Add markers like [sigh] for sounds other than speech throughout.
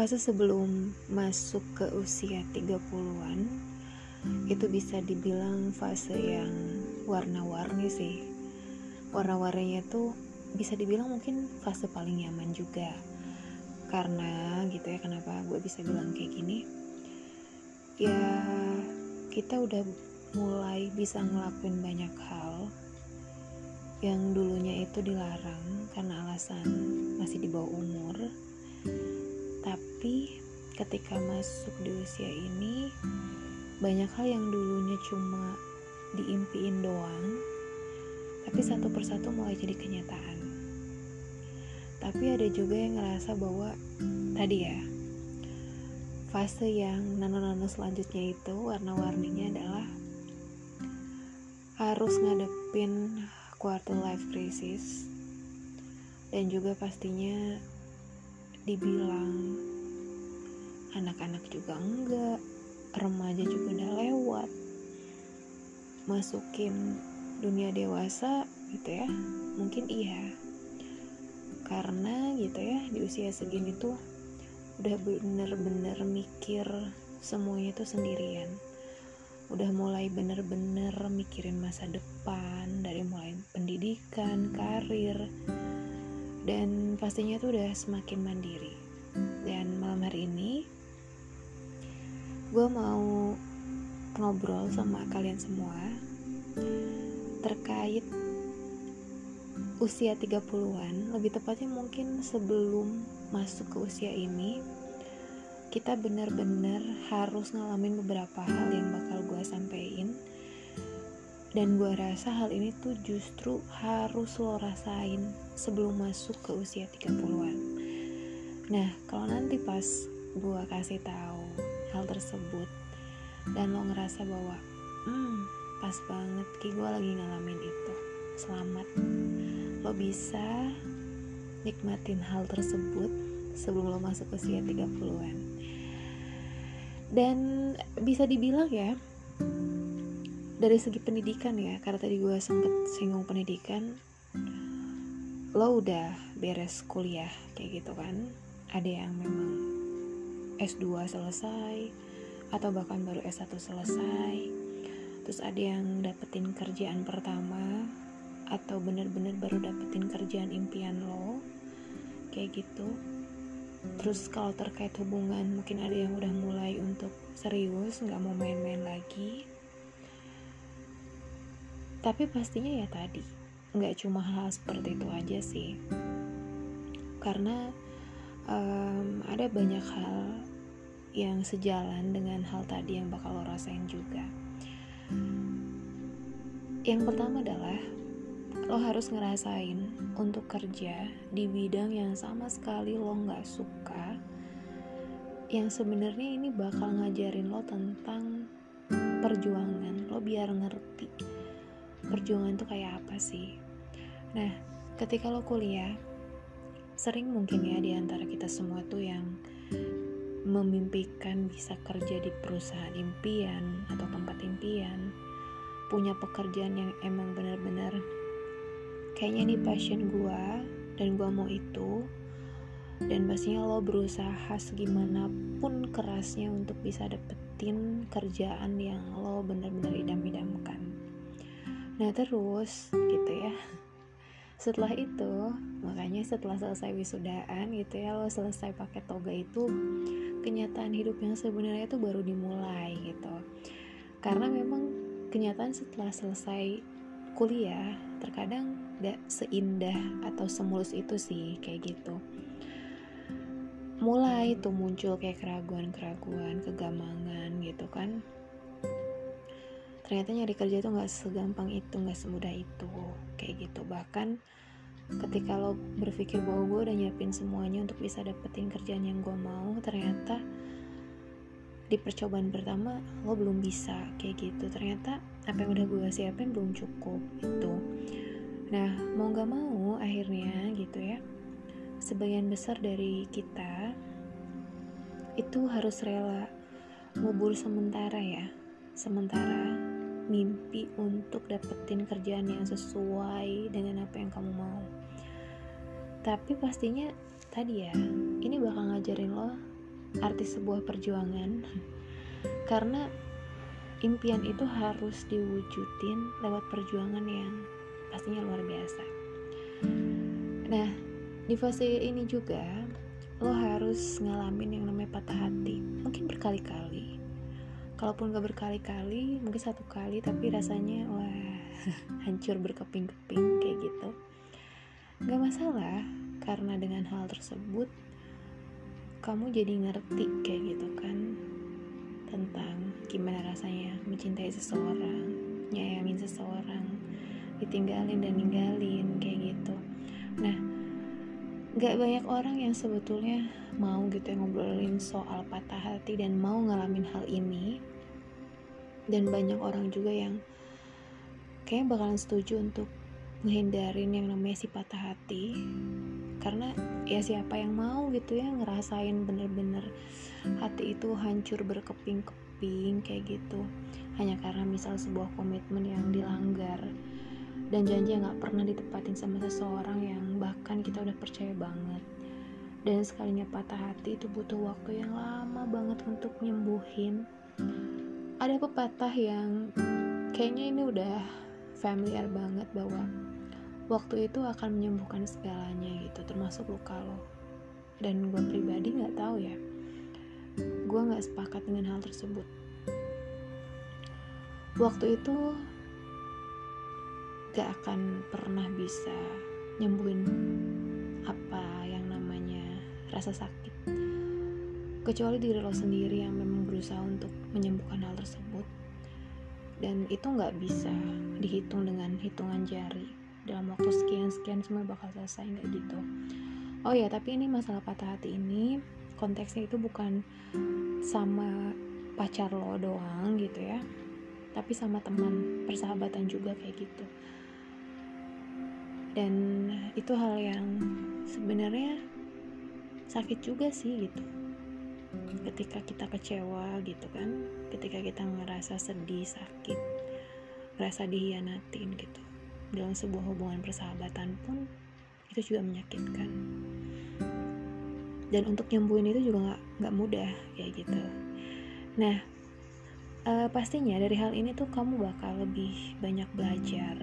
fase sebelum masuk ke usia 30-an itu bisa dibilang fase yang warna-warni sih. Warna-warninya tuh bisa dibilang mungkin fase paling nyaman juga. Karena gitu ya kenapa gue bisa bilang kayak gini? Ya kita udah mulai bisa ngelakuin banyak hal yang dulunya itu dilarang karena alasan masih di bawah umur ketika masuk di usia ini banyak hal yang dulunya cuma diimpiin doang tapi satu persatu mulai jadi kenyataan. Tapi ada juga yang ngerasa bahwa tadi ya fase yang nano-nano selanjutnya itu warna-warninya adalah harus ngadepin quarter life crisis dan juga pastinya dibilang anak-anak juga enggak. Remaja juga udah lewat. Masukin dunia dewasa gitu ya. Mungkin iya. Karena gitu ya di usia segini tuh udah bener-bener mikir semuanya tuh sendirian. Udah mulai bener-bener mikirin masa depan dari mulai pendidikan karir dan pastinya tuh udah semakin mandiri. Dan malam hari ini gue mau ngobrol sama kalian semua terkait usia 30-an, lebih tepatnya mungkin sebelum masuk ke usia ini, kita benar-benar harus ngalamin beberapa hal yang bakal gue sampein. Dan gue rasa hal ini tuh justru harus lo rasain sebelum masuk ke usia 30-an nah kalau nanti pas gue kasih tahu hal tersebut. Dan lo ngerasa bahwa hmm pas banget ki gue lagi ngalamin itu. Selamat. Lo bisa nikmatin hal tersebut sebelum lo masuk usia 30-an dan bisa dibilang ya dari segi pendidikan ya karena tadi gue sempet singgung pendidikan lo udah beres kuliah kayak gitu kan. Ada yang memang S2 selesai atau bahkan baru S1 selesai. Terus ada yang dapetin kerjaan pertama atau bener-bener baru dapetin kerjaan impian lo kayak gitu. Terus kalau terkait hubungan mungkin ada yang udah mulai untuk serius nggak mau main-main lagi. Tapi pastinya ya tadi nggak cuma hal seperti itu aja sih. Karena um, ada banyak hal yang sejalan dengan hal tadi yang bakal lo rasain juga. Yang pertama adalah lo harus ngerasain untuk kerja di bidang yang sama sekali lo nggak suka yang sebenarnya ini bakal ngajarin lo tentang perjuangan lo biar ngerti perjuangan itu kayak apa sih nah ketika lo kuliah sering mungkin ya di antara kita semua tuh yang memimpikan bisa kerja di perusahaan impian atau tempat impian punya pekerjaan yang emang benar-benar kayaknya ini passion gue dan gue mau itu dan pastinya lo berusaha segimanapun kerasnya untuk bisa dapetin kerjaan yang lo benar-benar idam-idamkan. Nah terus gitu ya setelah itu makanya setelah selesai wisudaan gitu ya lo selesai pakai toga itu kenyataan hidup yang sebenarnya itu baru dimulai gitu. Karena memang kenyataan setelah selesai kuliah terkadang gak seindah atau semulus itu sih kayak gitu. Mulai tuh muncul kayak keraguan-keraguan kegamangan gitu kan ternyata nyari kerja tuh nggak segampang itu nggak semudah itu kayak gitu. Bahkan ketika lo berpikir bahwa gue udah nyiapin semuanya untuk bisa dapetin kerjaan yang gue mau ternyata di percobaan pertama lo belum bisa kayak gitu. Ternyata apa yang udah gue siapin belum cukup itu. Nah mau gak mau akhirnya gitu ya sebagian besar dari kita itu harus rela ngubur sementara ya sementara mimpi untuk dapetin kerjaan yang sesuai dengan apa yang kamu mau. Tapi pastinya tadi ya ini bakal ngajarin lo arti sebuah perjuangan. Karena impian itu harus diwujudin lewat perjuangan yang pastinya luar biasa. Nah di fase ini juga lo harus ngalamin yang namanya patah hati. Mungkin berkali-kali kalaupun gak berkali-kali mungkin satu kali tapi rasanya wah [laughs] hancur berkeping-keping kayak gitu. Gak masalah karena dengan hal tersebut kamu jadi ngerti kayak gitu kan tentang gimana rasanya mencintai seseorang nyayangin seseorang ditinggalin dan ninggalin kayak gitu. Nah gak banyak orang yang sebetulnya mau gitu ya ngobrolin soal patah hati dan mau ngalamin hal ini. Dan banyak orang juga yang kayak bakalan setuju untuk menghindarin yang namanya si patah hati. Karena ya siapa yang mau gitu ya ngerasain bener-bener hati itu hancur berkeping-keping kayak gitu. Hanya karena misal sebuah komitmen yang dilanggar dan janji yang gak pernah ditepatin sama seseorang yang bahkan kita udah percaya banget. Dan sekalinya patah hati itu butuh waktu yang lama banget untuk nyembuhin. Ada pepatah yang kayaknya ini udah familiar banget bahwa waktu itu akan menyembuhkan segalanya gitu termasuk luka lo. Dan gue pribadi nggak tahu ya. Gue nggak sepakat dengan hal tersebut. Waktu itu gak akan pernah bisa nyembuhin apa yang namanya rasa sakit. Kecuali diri lo sendiri yang memang berusaha untuk menyembuhkan hal tersebut. Dan itu nggak bisa dihitung dengan hitungan jari. Dalam waktu sekian-sekian semua bakal selesai nggak gitu. Oh ya tapi ini masalah patah hati ini konteksnya itu bukan sama pacar lo doang gitu ya. Tapi sama teman persahabatan juga kayak gitu dan itu hal yang sebenarnya sakit juga sih gitu. Ketika kita kecewa gitu kan. Ketika kita ngerasa sedih sakit ngerasa dihianatin gitu. Dalam sebuah hubungan persahabatan pun itu juga menyakitkan. Dan untuk nyembuhin itu juga nggak nggak mudah kayak gitu. Nah uh, pastinya dari hal ini tuh kamu bakal lebih banyak belajar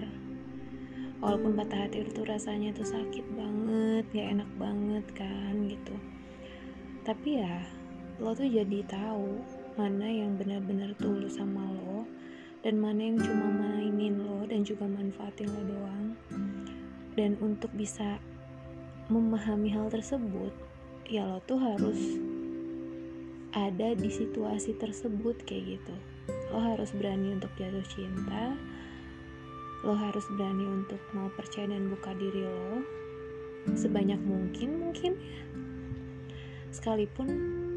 walaupun patah hati itu rasanya tuh sakit banget gak enak banget kan gitu. Tapi ya lo tuh jadi tahu mana yang benar-benar tulus sama lo dan mana yang cuma mainin lo dan juga manfaatin lo doang. Dan untuk bisa memahami hal tersebut ya lo tuh harus ada di situasi tersebut kayak gitu. Lo harus berani untuk jatuh cinta lo harus berani untuk mau percaya dan buka diri lo. Sebanyak mungkin mungkin. Sekalipun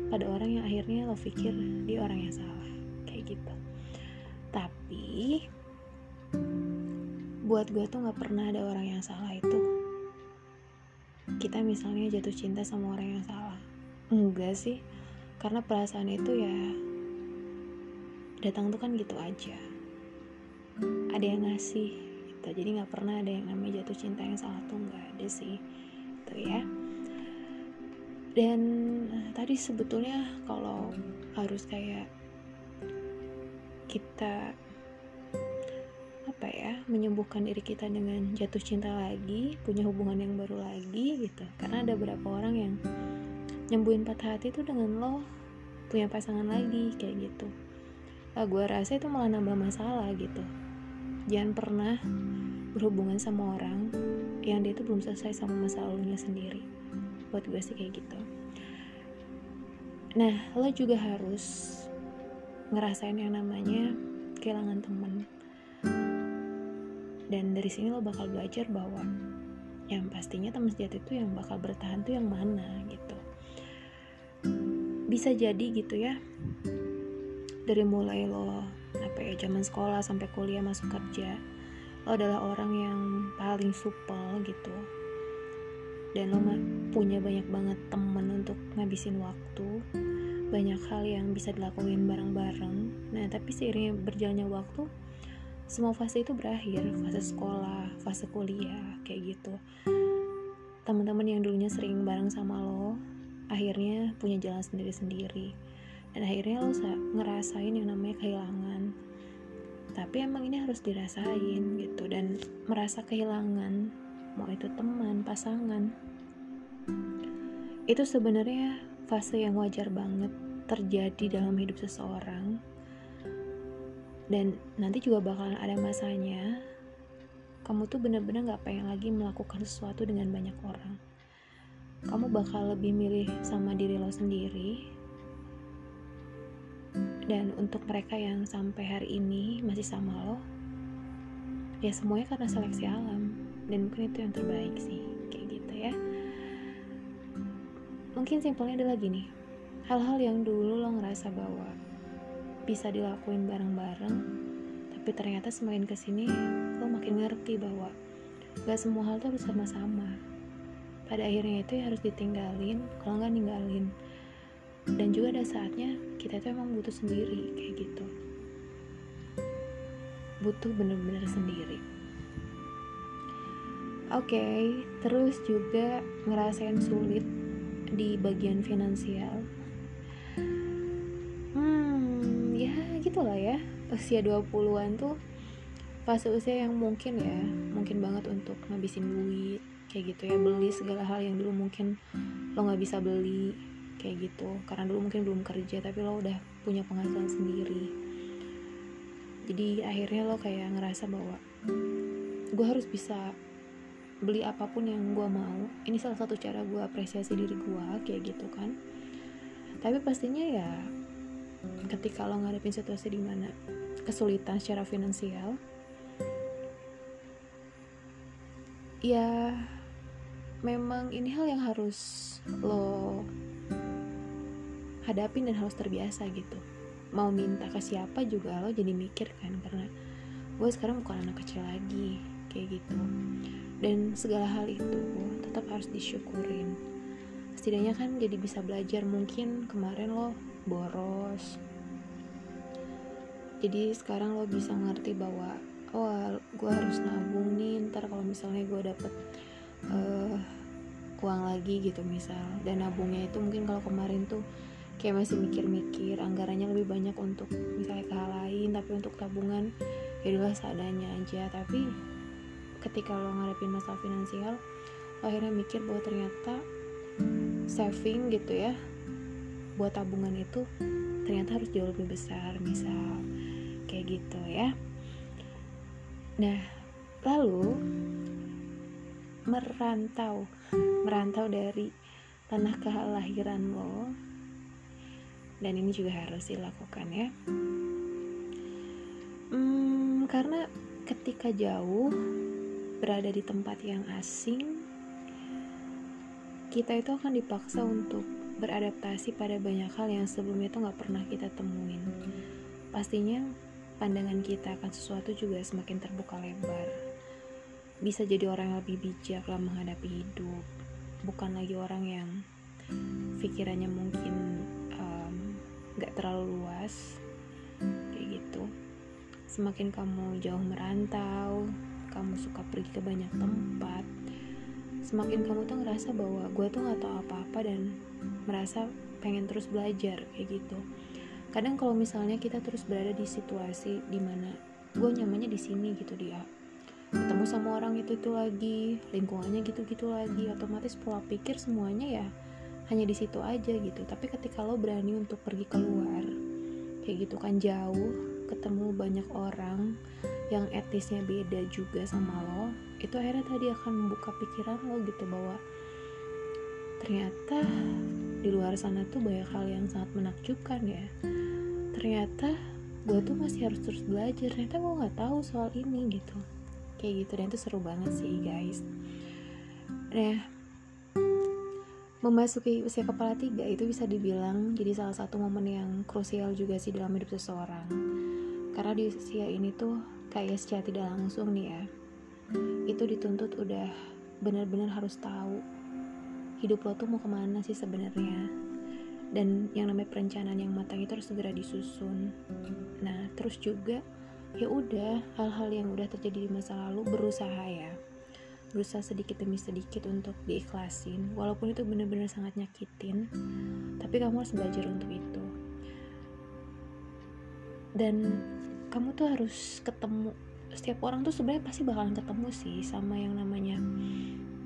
pada orang yang akhirnya lo pikir dia orang yang salah. Kayak gitu. Tapi buat gue tuh nggak pernah ada orang yang salah itu. Kita misalnya jatuh cinta sama orang yang salah. Enggak sih. Karena perasaan itu ya datang tuh kan gitu aja ada yang ngasih gitu. Jadi nggak pernah ada yang namanya jatuh cinta yang salah tuh nggak ada sih itu ya. Dan tadi sebetulnya kalau harus kayak kita apa ya menyembuhkan diri kita dengan jatuh cinta lagi punya hubungan yang baru lagi gitu. Karena ada beberapa orang yang nyembuhin patah hati itu dengan lo punya pasangan lagi kayak gitu nah, gue rasa itu malah nambah masalah gitu. Jangan pernah berhubungan sama orang yang dia itu belum selesai sama masa lalunya sendiri. Buat gue sih kayak gitu. Nah lo juga harus ngerasain yang namanya kehilangan temen. Dan dari sini lo bakal belajar bahwa yang pastinya teman sejati itu yang bakal bertahan tuh yang mana gitu. Bisa jadi gitu ya dari mulai lo apa ya zaman sekolah sampai kuliah masuk kerja lo adalah orang yang paling supel gitu. Dan lo punya banyak banget temen untuk ngabisin waktu. Banyak hal yang bisa dilakuin bareng-bareng. Nah tapi seiringnya berjalannya waktu semua fase itu berakhir. Fase sekolah fase kuliah kayak gitu. Teman-teman yang dulunya sering bareng sama lo akhirnya punya jalan sendiri-sendiri dan akhirnya lo ngerasain yang namanya kehilangan. Tapi emang ini harus dirasain gitu. Dan merasa kehilangan mau itu teman pasangan itu sebenarnya fase yang wajar banget terjadi dalam hidup seseorang. Dan nanti juga bakalan ada masanya kamu tuh bener-bener gak pengen lagi melakukan sesuatu dengan banyak orang. Kamu bakal lebih milih sama diri lo sendiri dan untuk mereka yang sampai hari ini masih sama lo ya semuanya karena seleksi alam. Dan mungkin itu yang terbaik sih kayak gitu ya. Mungkin simpelnya adalah gini hal-hal yang dulu lo ngerasa bahwa bisa dilakuin bareng-bareng tapi ternyata semakin ke sini lo makin ngerti bahwa gak semua hal tuh harus sama-sama. Pada akhirnya itu ya harus ditinggalin kalau nggak ninggalin dan juga ada saatnya kita tuh emang butuh sendiri kayak gitu. Butuh bener-bener sendiri. Oke okay, terus juga ngerasain sulit di bagian finansial. Gitulah ya. Usia 20-an tuh fase usia yang mungkin ya mungkin banget untuk ngabisin duit kayak gitu ya. Beli segala hal yang dulu mungkin lo nggak bisa beli kayak gitu. Karena dulu mungkin belum kerja tapi lo udah punya penghasilan sendiri. Jadi akhirnya lo kayak ngerasa bahwa gue harus bisa beli apa pun yang gue mau. Ini salah satu cara gue apresiasi diri gue kayak gitu kan. Tapi pastinya ya ketika lo ngadepin situasi di mana kesulitan secara finansial ya memang ini hal yang harus lo hadapin dan harus terbiasa gitu. Mau minta ke siapa juga lo jadi mikir kan karena gue sekarang bukan anak kecil lagi kayak gitu. Dan segala hal itu tetap harus disyukurin. Setidaknya kan jadi bisa belajar mungkin kemarin lo boros. Jadi sekarang lo bisa ngerti bahwa oh gue harus nabung nih ntar kalau misalnya gue dapet uh, uang lagi gitu misal. Dan nabungnya itu mungkin kalau kemarin tuh kayak masih mikir-mikir anggarannya lebih banyak untuk misalnya ke hal lain tapi untuk tabungan ya seadanya aja. Tapi ketika lo ngadepin masalah finansial lo akhirnya mikir bahwa ternyata saving gitu ya buat tabungan itu ternyata harus jauh lebih besar misal kayak gitu ya. Nah lalu merantau merantau dari tanah kelahiran lo dan ini juga harus dilakukan ya hmm, karena ketika jauh berada di tempat yang asing kita itu akan dipaksa untuk beradaptasi pada banyak hal yang sebelumnya itu nggak pernah kita temuin. Pastinya pandangan kita akan sesuatu juga semakin terbuka lebar. Bisa jadi orang yang lebih bijak dalam menghadapi hidup, bukan lagi orang yang pikirannya mungkin nggak terlalu luas, kayak gitu. Semakin kamu jauh merantau, kamu suka pergi ke banyak tempat, semakin kamu tuh ngerasa bahwa gue tuh nggak tahu apa-apa dan merasa pengen terus belajar kayak gitu kadang kalau misalnya kita terus berada di situasi di mana gue nyamannya di sini gitu dia ketemu sama orang itu itu lagi lingkungannya gitu-gitu lagi otomatis pola pikir semuanya ya hanya di situ aja gitu. Tapi ketika lo berani untuk pergi keluar kayak gitu kan jauh ketemu banyak orang yang etisnya beda juga sama lo itu akhirnya tadi akan membuka pikiran lo gitu bahwa ternyata di luar sana tuh banyak hal yang sangat menakjubkan ya. Ternyata gue tuh masih harus terus belajar ternyata gue nggak tahu soal ini gitu. Kayak gitu dan itu seru banget sih guys. Nah memasuki usia kepala tiga itu bisa dibilang jadi salah satu momen yang krusial juga sih dalam hidup seseorang. Karena di usia ini tuh kayak secara tidak langsung nih ya itu dituntut udah benar-benar harus tahu hidup lo tuh mau ke mana sih sebenarnya. Dan yang namanya perencanaan yang matang itu harus segera disusun. Nah terus juga ya udah hal-hal yang udah terjadi di masa lalu berusaha ya berusaha sedikit demi sedikit untuk diikhlasin walaupun itu benar-benar sangat nyakitin tapi kamu harus belajar untuk itu. Dan kamu tuh harus ketemu setiap orang tuh sebenarnya pasti bakalan ketemu sih sama yang namanya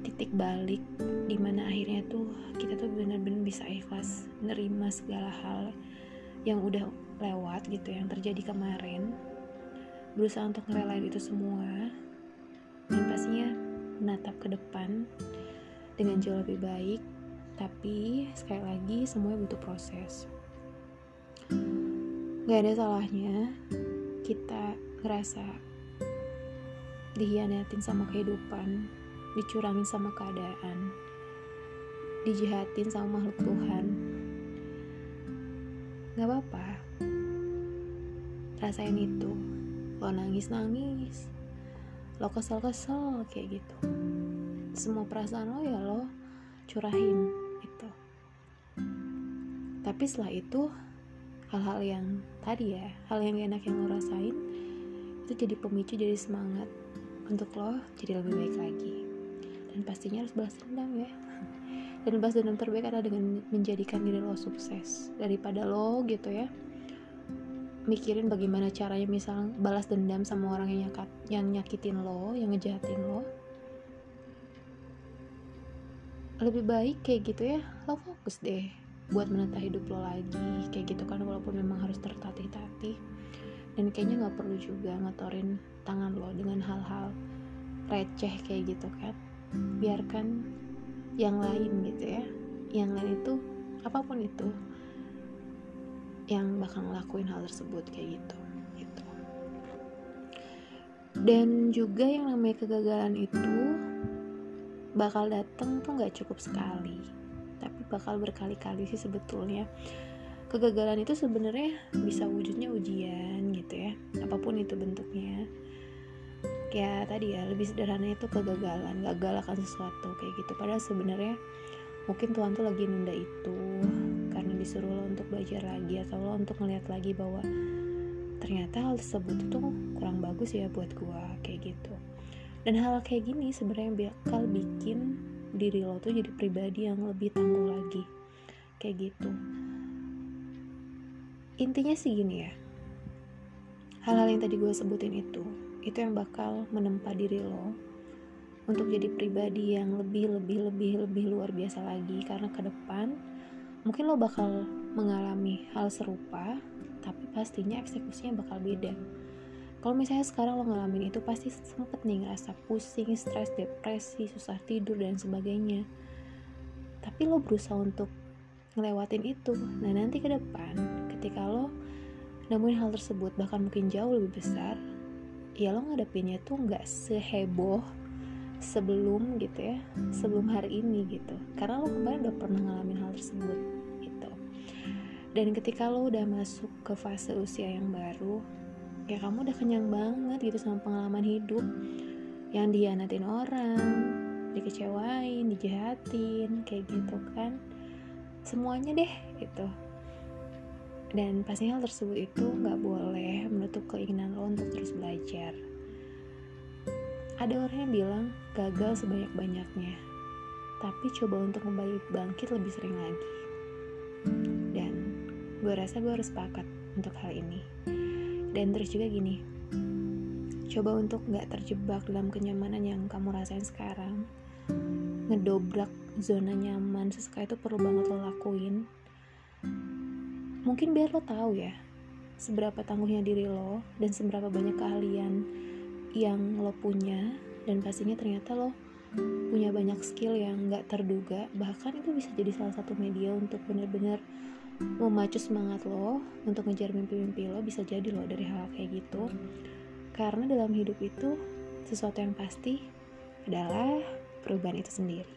titik balik di mana akhirnya tuh kita tuh benar-benar bisa ikhlas nerima segala hal yang udah lewat gitu yang terjadi kemarin. Berusaha untuk ngerelain itu semua. Dan pastinya menatap ke depan dengan jauh lebih baik tapi sekali lagi semuanya butuh proses. Gak ada salahnya kita ngerasa dihianatin sama kehidupan dicurangin sama keadaan dijahatin sama makhluk Tuhan. Gak apa-apa. Rasain itu. Lo nangis-nangis lo kesel-kesel kayak gitu. Semua perasaan lo ya lo curahin itu tapi setelah itu hal-hal yang tadi ya hal yang gak enak yang lo rasain itu jadi pemicu jadi semangat untuk lo jadi lebih baik lagi. Dan pastinya harus balas dendam ya. Dan balas dendam terbaik adalah dengan menjadikan diri lo sukses daripada lo gitu ya mikirin bagaimana caranya misal balas dendam sama orang yang nyakat yang nyakitin lo yang ngejahatin lo. Lebih baik kayak gitu ya lo fokus deh buat menata hidup lo lagi kayak gitu kan walaupun memang harus tertatih-tatih. Dan kayaknya nggak perlu juga ngetorin tangan lo dengan hal-hal receh kayak gitu kan. Biarkan yang lain gitu ya. Yang lain itu apa pun itu yang bakal ngelakuin hal tersebut kayak gitu gitu. Dan juga yang namanya kegagalan itu bakal datang tuh nggak cukup sekali. Tapi bakal berkali-kali sih sebetulnya. Kegagalan itu sebenarnya bisa wujudnya ujian gitu ya. Apa pun itu bentuknya. Ya tadi ya lebih sederhana itu kegagalan gagal akan sesuatu kayak gitu. Padahal sebenarnya mungkin Tuhan tuh lagi nunda itu disuruh lo untuk belajar lagi atau lo untuk ngeliat lagi bahwa ternyata hal tersebut itu kurang bagus ya buat gua kayak gitu. Dan hal kayak gini sebenarnya bakal bikin diri lo tuh jadi pribadi yang lebih tangguh lagi. Kayak gitu. Intinya sih gini ya. Hal-hal yang tadi gue sebutin itu itu yang bakal menempa diri lo untuk jadi pribadi yang lebih lebih lebih lebih luar biasa lagi. Karena ke depan mungkin lo bakal mengalami hal serupa tapi pastinya eksekusinya bakal beda. Kalau misalnya sekarang lo ngalamin itu pasti sempet nih ngerasa pusing, stres, depresi, susah tidur dan sebagainya. Tapi lo berusaha untuk ngelewatin itu. Nah nanti ke depan ketika lo nemuin hal tersebut bahkan mungkin jauh lebih besar ya lo ngadepinnya tuh nggak seheboh sebelum gitu ya sebelum hari ini gitu. Karena lo kemarin udah pernah ngalamin hal tersebut dan ketika lo udah masuk ke fase usia yang baru ya kamu udah kenyang banget gitu sama pengalaman hidup. Yang dianatin orang dikecewain dijahatin kayak gitu kan. Semuanya deh gitu. Dan pasti hal tersebut itu nggak boleh menutup keinginan lo untuk terus belajar. Ada orang yang bilang gagal sebanyak-banyaknya tapi coba untuk kembali bangkit lebih sering lagi gue rasa gue harus sepakat untuk hal ini. Dan terus juga gini coba untuk nggak terjebak dalam kenyamanan yang kamu rasain sekarang. Ngedobrak zona nyaman sesuka itu perlu banget lo lakuin. Mungkin biar lo tahu ya, seberapa tangguhnya diri lo dan seberapa banyak keahlian yang lo punya. Dan pastinya ternyata lo punya banyak skill yang gak terduga. Bahkan itu bisa jadi salah satu media untuk benar-benar memacu semangat lo untuk ngejar mimpi-mimpi lo bisa jadi lo dari hal kayak gitu karena dalam hidup itu sesuatu yang pasti adalah perubahan itu sendiri.